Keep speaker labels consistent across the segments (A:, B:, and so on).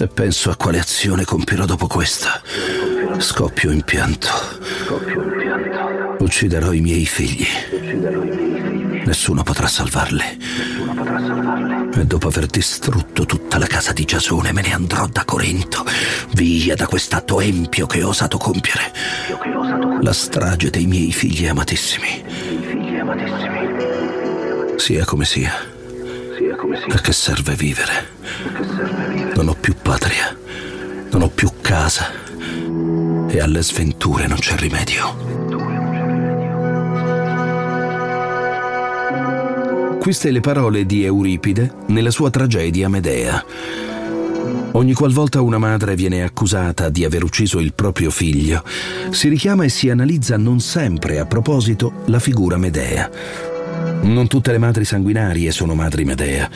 A: Se penso a quale azione compierò dopo questa, scoppio in pianto. Ucciderò i miei figli. Nessuno potrà salvarli. E dopo aver distrutto tutta la casa di Giasone me ne andrò da Corinto, via da quest'atto empio che ho osato compiere. La strage dei miei figli amatissimi. Sia come sia. A che serve vivere? Non ho più patria, non ho più casa e alle sventure non c'è rimedio. Queste le parole di Euripide nella sua tragedia Medea. Ogni qualvolta una madre viene accusata di aver ucciso il proprio figlio, si richiama e si analizza non sempre a proposito la figura Medea. Non tutte le madri sanguinarie sono madri Medea,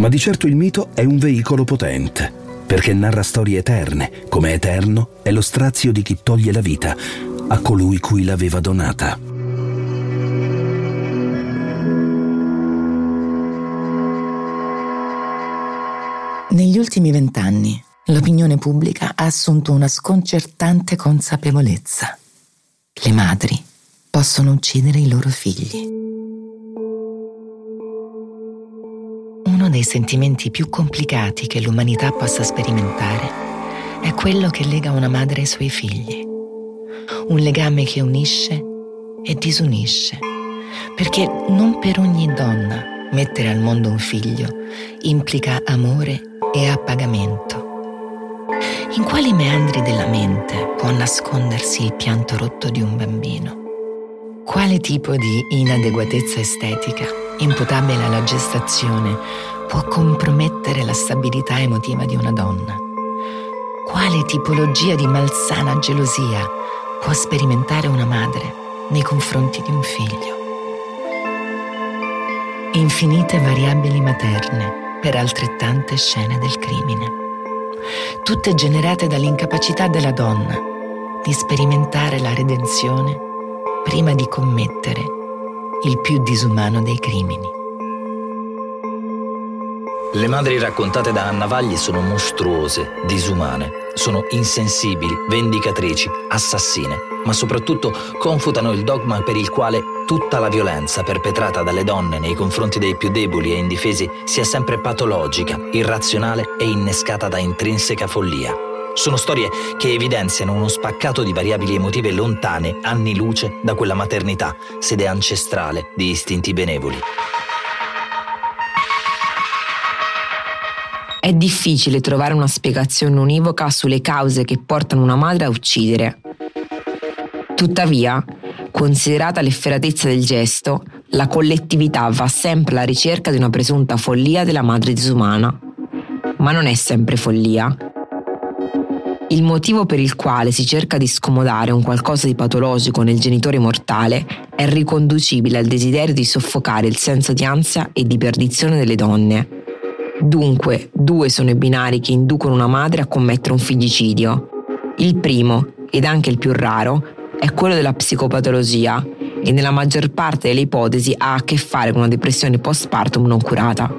A: ma di certo il mito è un veicolo potente, perché narra storie eterne, come eterno è lo strazio di chi toglie la vita a colui cui l'aveva donata.
B: Negli ultimi vent'anni l'opinione pubblica ha assunto una sconcertante consapevolezza. Le madri possono uccidere i loro figli. Dei sentimenti più complicati che l'umanità possa sperimentare è quello che lega una madre ai suoi figli. Un legame che unisce e disunisce, perché non per ogni donna mettere al mondo un figlio implica amore e a pagamento. In quali meandri della mente può nascondersi il pianto rotto di un bambino? Quale tipo di inadeguatezza estetica, imputabile alla gestazione, può compromettere la stabilità emotiva di una donna? Quale tipologia di malsana gelosia può sperimentare una madre nei confronti di un figlio? Infinite variabili materne per altrettante scene del crimine, tutte generate dall'incapacità della donna di sperimentare la redenzione prima di commettere il più disumano dei crimini.
C: Le madri raccontate da Anna Vagli sono mostruose, disumane, sono insensibili, vendicatrici, assassine, ma soprattutto confutano il dogma per il quale tutta la violenza perpetrata dalle donne nei confronti dei più deboli e indifesi sia sempre patologica, irrazionale e innescata da intrinseca follia. Sono storie che evidenziano uno spaccato di variabili emotive lontane, anni luce, da quella maternità, sede ancestrale di istinti benevoli.
D: È difficile trovare una spiegazione univoca sulle cause che portano una madre a uccidere. Tuttavia, considerata l'efferatezza del gesto, la collettività va sempre alla ricerca di una presunta follia della madre disumana. Ma non è sempre follia. Il motivo per il quale si cerca di scomodare un qualcosa di patologico nel genitore mortale è riconducibile al desiderio di soffocare il senso di ansia e di perdizione delle donne Dunque, due sono i binari che inducono una madre a commettere un figlicidio. Il primo, ed anche il più raro, è quello della psicopatologia e nella maggior parte delle ipotesi ha a che fare con una depressione postpartum non curata.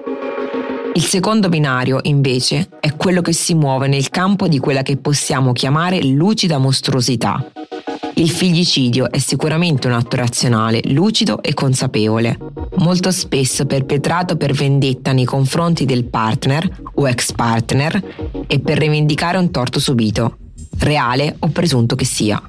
D: Il secondo binario, invece, è quello che si muove nel campo di quella che possiamo chiamare lucida mostruosità, il figlicidio è sicuramente un atto razionale, lucido e consapevole, molto spesso perpetrato per vendetta nei confronti del partner o ex partner e per rivendicare un torto subito, reale o presunto che sia.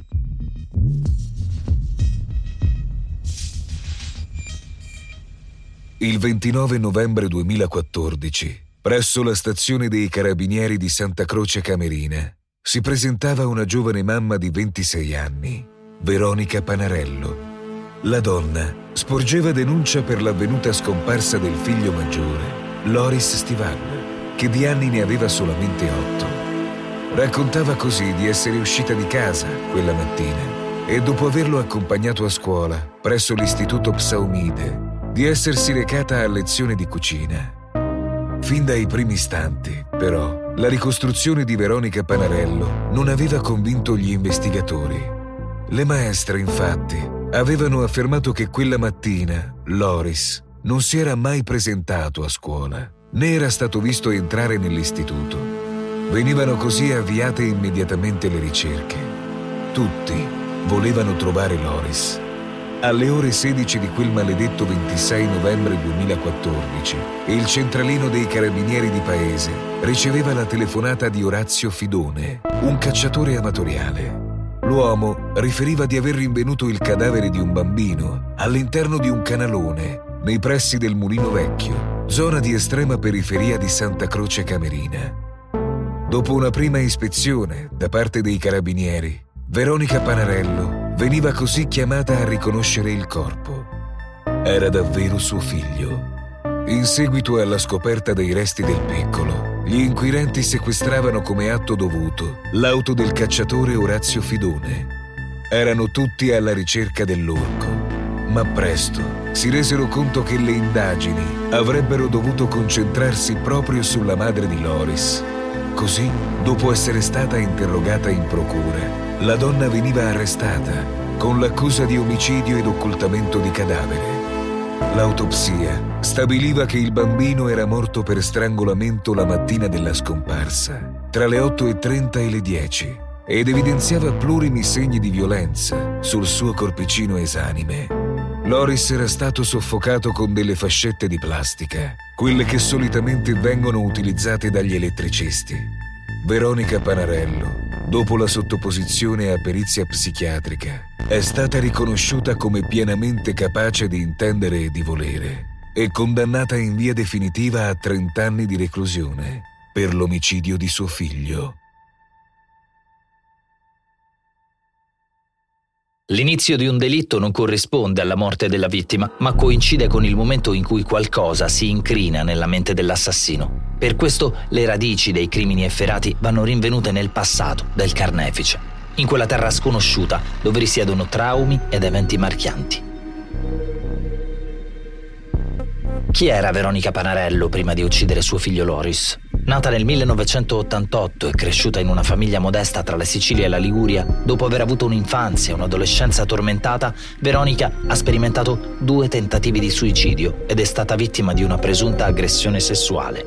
E: Il 29 novembre 2014, presso la stazione dei carabinieri di Santa Croce Camerina, si presentava una giovane mamma di 26 anni, Veronica Panarello. La donna sporgeva denuncia per l'avvenuta scomparsa del figlio maggiore, Loris Stivan, che di anni ne aveva solamente otto. Raccontava così di essere uscita di casa quella mattina e dopo averlo accompagnato a scuola presso l'istituto Psaumide, di essersi recata a lezione di cucina. Fin dai primi istanti, però, la ricostruzione di Veronica Panarello non aveva convinto gli investigatori. Le maestre, infatti, avevano affermato che quella mattina Loris non si era mai presentato a scuola, né era stato visto entrare nell'istituto. Venivano così avviate immediatamente le ricerche. Tutti volevano trovare Loris. Alle ore 16 di quel maledetto 26 novembre 2014, il centralino dei carabinieri di paese riceveva la telefonata di Orazio Fidone, un cacciatore amatoriale. L'uomo riferiva di aver rinvenuto il cadavere di un bambino all'interno di un canalone nei pressi del Mulino Vecchio, zona di estrema periferia di Santa Croce Camerina. Dopo una prima ispezione da parte dei carabinieri, Veronica Panarello veniva così chiamata a riconoscere il corpo. Era davvero suo figlio. In seguito alla scoperta dei resti del piccolo, gli inquirenti sequestravano come atto dovuto l'auto del cacciatore Orazio Fidone. Erano tutti alla ricerca dell'orco, ma presto si resero conto che le indagini avrebbero dovuto concentrarsi proprio sulla madre di Loris. Così, dopo essere stata interrogata in procura, la donna veniva arrestata con l'accusa di omicidio ed occultamento di cadavere. L'autopsia stabiliva che il bambino era morto per strangolamento la mattina della scomparsa, tra le 8.30 e le 10, ed evidenziava plurimi segni di violenza sul suo corpicino esanime. Loris era stato soffocato con delle fascette di plastica, quelle che solitamente vengono utilizzate dagli elettricisti. Veronica Panarello dopo la sottoposizione a perizia psichiatrica, è stata riconosciuta come pienamente capace di intendere e di volere e condannata in via definitiva a 30 anni di reclusione per l'omicidio di suo figlio.
C: L'inizio di un delitto non corrisponde alla morte della vittima, ma coincide con il momento in cui qualcosa si incrina nella mente dell'assassino. Per questo le radici dei crimini efferati vanno rinvenute nel passato del carnefice, in quella terra sconosciuta dove risiedono traumi ed eventi marchianti. Chi era Veronica Panarello prima di uccidere suo figlio Loris? Nata nel 1988 e cresciuta in una famiglia modesta tra la Sicilia e la Liguria, dopo aver avuto un'infanzia e un'adolescenza tormentata, Veronica ha sperimentato due tentativi di suicidio ed è stata vittima di una presunta aggressione sessuale.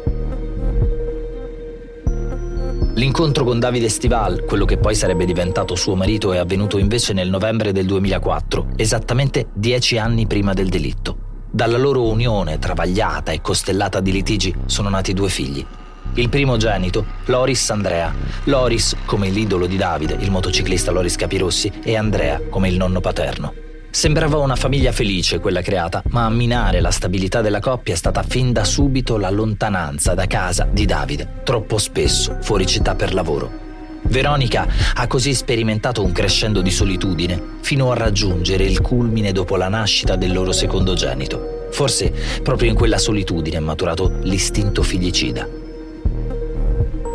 C: L'incontro con Davide Stival, quello che poi sarebbe diventato suo marito, è avvenuto invece nel novembre del 2004, esattamente dieci anni prima del delitto. Dalla loro unione travagliata e costellata di litigi sono nati due figli, il primogenito, Loris Andrea. Loris come l'idolo di Davide, il motociclista Loris Capirossi, e Andrea come il nonno paterno. Sembrava una famiglia felice quella creata, ma a minare la stabilità della coppia è stata fin da subito la lontananza da casa di Davide, troppo spesso fuori città per lavoro. Veronica ha così sperimentato un crescendo di solitudine fino a raggiungere il culmine dopo la nascita del loro secondogenito. Forse proprio in quella solitudine è maturato l'istinto figllicida.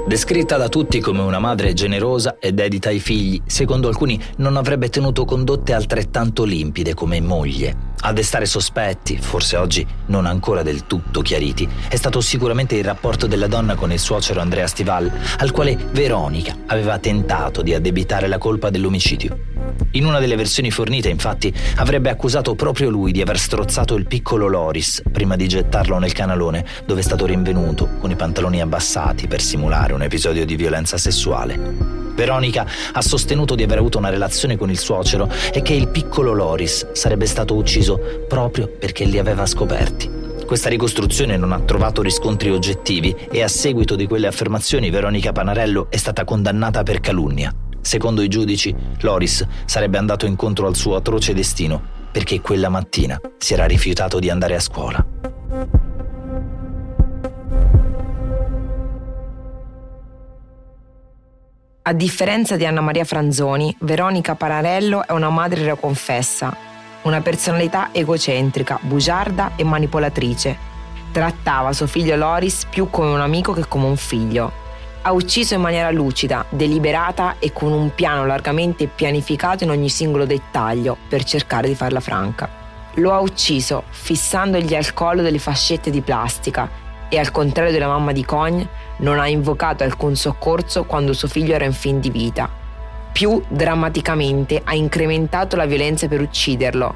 C: Descritta da tutti come una madre generosa e dedita ai figli, secondo alcuni non avrebbe tenuto condotte altrettanto limpide come moglie. A destare sospetti, forse oggi non ancora del tutto chiariti, è stato sicuramente il rapporto della donna con il suocero Andrea Stival, al quale Veronica aveva tentato di addebitare la colpa dell'omicidio. In una delle versioni fornite, infatti, avrebbe accusato proprio lui di aver strozzato il piccolo Loris prima di gettarlo nel canalone, dove è stato rinvenuto con i pantaloni abbassati per simulare un episodio di violenza sessuale. Veronica ha sostenuto di aver avuto una relazione con il suocero e che il piccolo Loris sarebbe stato ucciso proprio perché li aveva scoperti. Questa ricostruzione non ha trovato riscontri oggettivi e a seguito di quelle affermazioni Veronica Panarello è stata condannata per calunnia. Secondo i giudici, Loris sarebbe andato incontro al suo atroce destino perché quella mattina si era rifiutato di andare a scuola.
D: A differenza di Anna Maria Franzoni, Veronica Pararello è una madre reconfessa, una personalità egocentrica, bugiarda e manipolatrice. Trattava suo figlio Loris più come un amico che come un figlio. Ha ucciso in maniera lucida, deliberata e con un piano largamente pianificato in ogni singolo dettaglio per cercare di farla franca. Lo ha ucciso fissandogli al collo delle fascette di plastica e al contrario della mamma di Cogne non ha invocato alcun soccorso quando suo figlio era in fin di vita. Più drammaticamente ha incrementato la violenza per ucciderlo.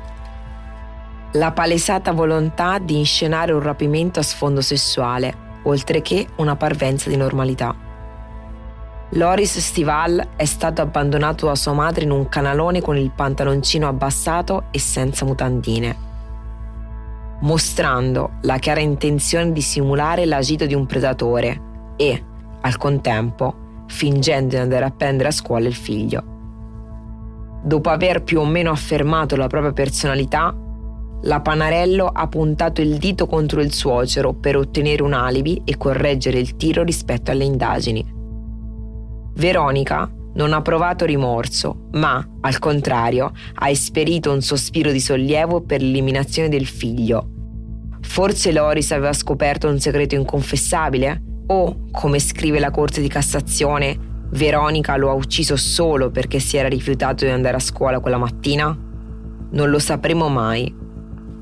D: La palesata volontà di inscenare un rapimento a sfondo sessuale, oltre che una parvenza di normalità. Loris Stival è stato abbandonato da sua madre in un canalone con il pantaloncino abbassato e senza mutandine, mostrando la chiara intenzione di simulare l'agito di un predatore e, al contempo, fingendo di andare a prendere a scuola il figlio. Dopo aver più o meno affermato la propria personalità, la Panarello ha puntato il dito contro il suocero per ottenere un alibi e correggere il tiro rispetto alle indagini. Veronica non ha provato rimorso, ma, al contrario, ha esperito un sospiro di sollievo per l'eliminazione del figlio. Forse Loris aveva scoperto un segreto inconfessabile? O, come scrive la Corte di Cassazione, Veronica lo ha ucciso solo perché si era rifiutato di andare a scuola quella mattina? Non lo sapremo mai.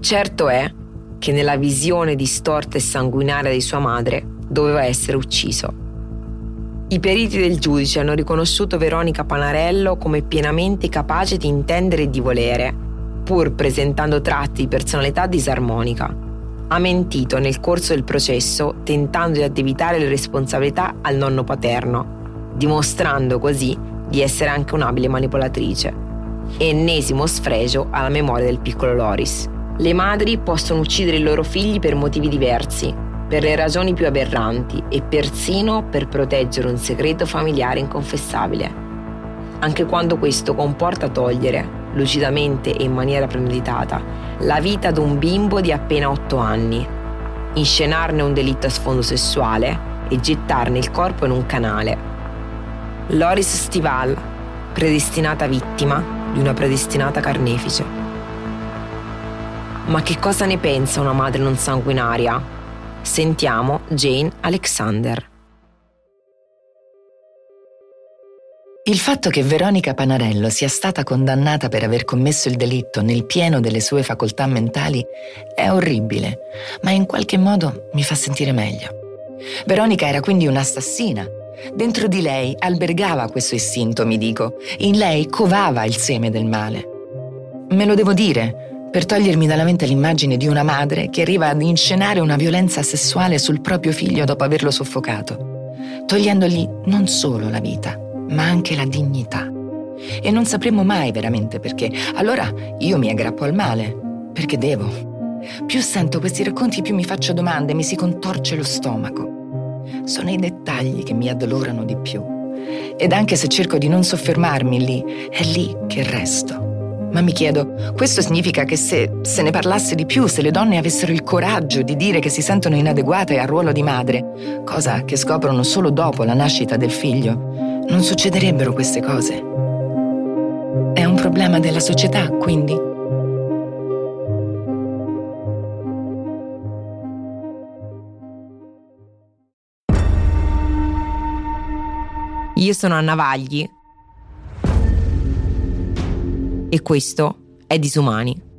D: Certo è che nella visione distorta e sanguinaria di sua madre doveva essere ucciso. I periti del giudice hanno riconosciuto Veronica Panarello come pienamente capace di intendere e di volere, pur presentando tratti di personalità disarmonica. Ha mentito nel corso del processo tentando di addebitare le responsabilità al nonno paterno, dimostrando così di essere anche un'abile manipolatrice. Ennesimo sfregio alla memoria del piccolo Loris. Le madri possono uccidere i loro figli per motivi diversi, per le ragioni più aberranti e persino per proteggere un segreto familiare inconfessabile, anche quando questo comporta togliere, lucidamente e in maniera premeditata, la vita ad un bimbo di appena 8 anni, inscenarne un delitto a sfondo sessuale e gettarne il corpo in un canale. Loris Stival, predestinata vittima di una predestinata carnefice. Ma che cosa ne pensa una madre non sanguinaria Sentiamo Jane Alexander.
B: Il fatto che Veronica Panarello sia stata condannata per aver commesso il delitto nel pieno delle sue facoltà mentali è orribile, ma in qualche modo mi fa sentire meglio. Veronica era quindi un'assassina. Dentro di lei albergava questo istinto, mi dico. In lei covava il seme del male. Me lo devo dire, per togliermi dalla mente l'immagine di una madre che arriva ad inscenare una violenza sessuale sul proprio figlio dopo averlo soffocato, togliendogli non solo la vita, ma anche la dignità. E non sapremo mai veramente perché. Allora io mi aggrappo al male, perché devo. Più sento questi racconti, più mi faccio domande, mi si contorce lo stomaco. Sono i dettagli che mi addolorano di più. Ed anche se cerco di non soffermarmi lì, è lì che resto ma mi chiedo, questo significa che se se ne parlasse di più, se le donne avessero il coraggio di dire che si sentono inadeguate al ruolo di madre, cosa che scoprono solo dopo la nascita del figlio, non succederebbero queste cose. È un problema della società, quindi?
D: Io sono Anna Vagli e questo è Disumani.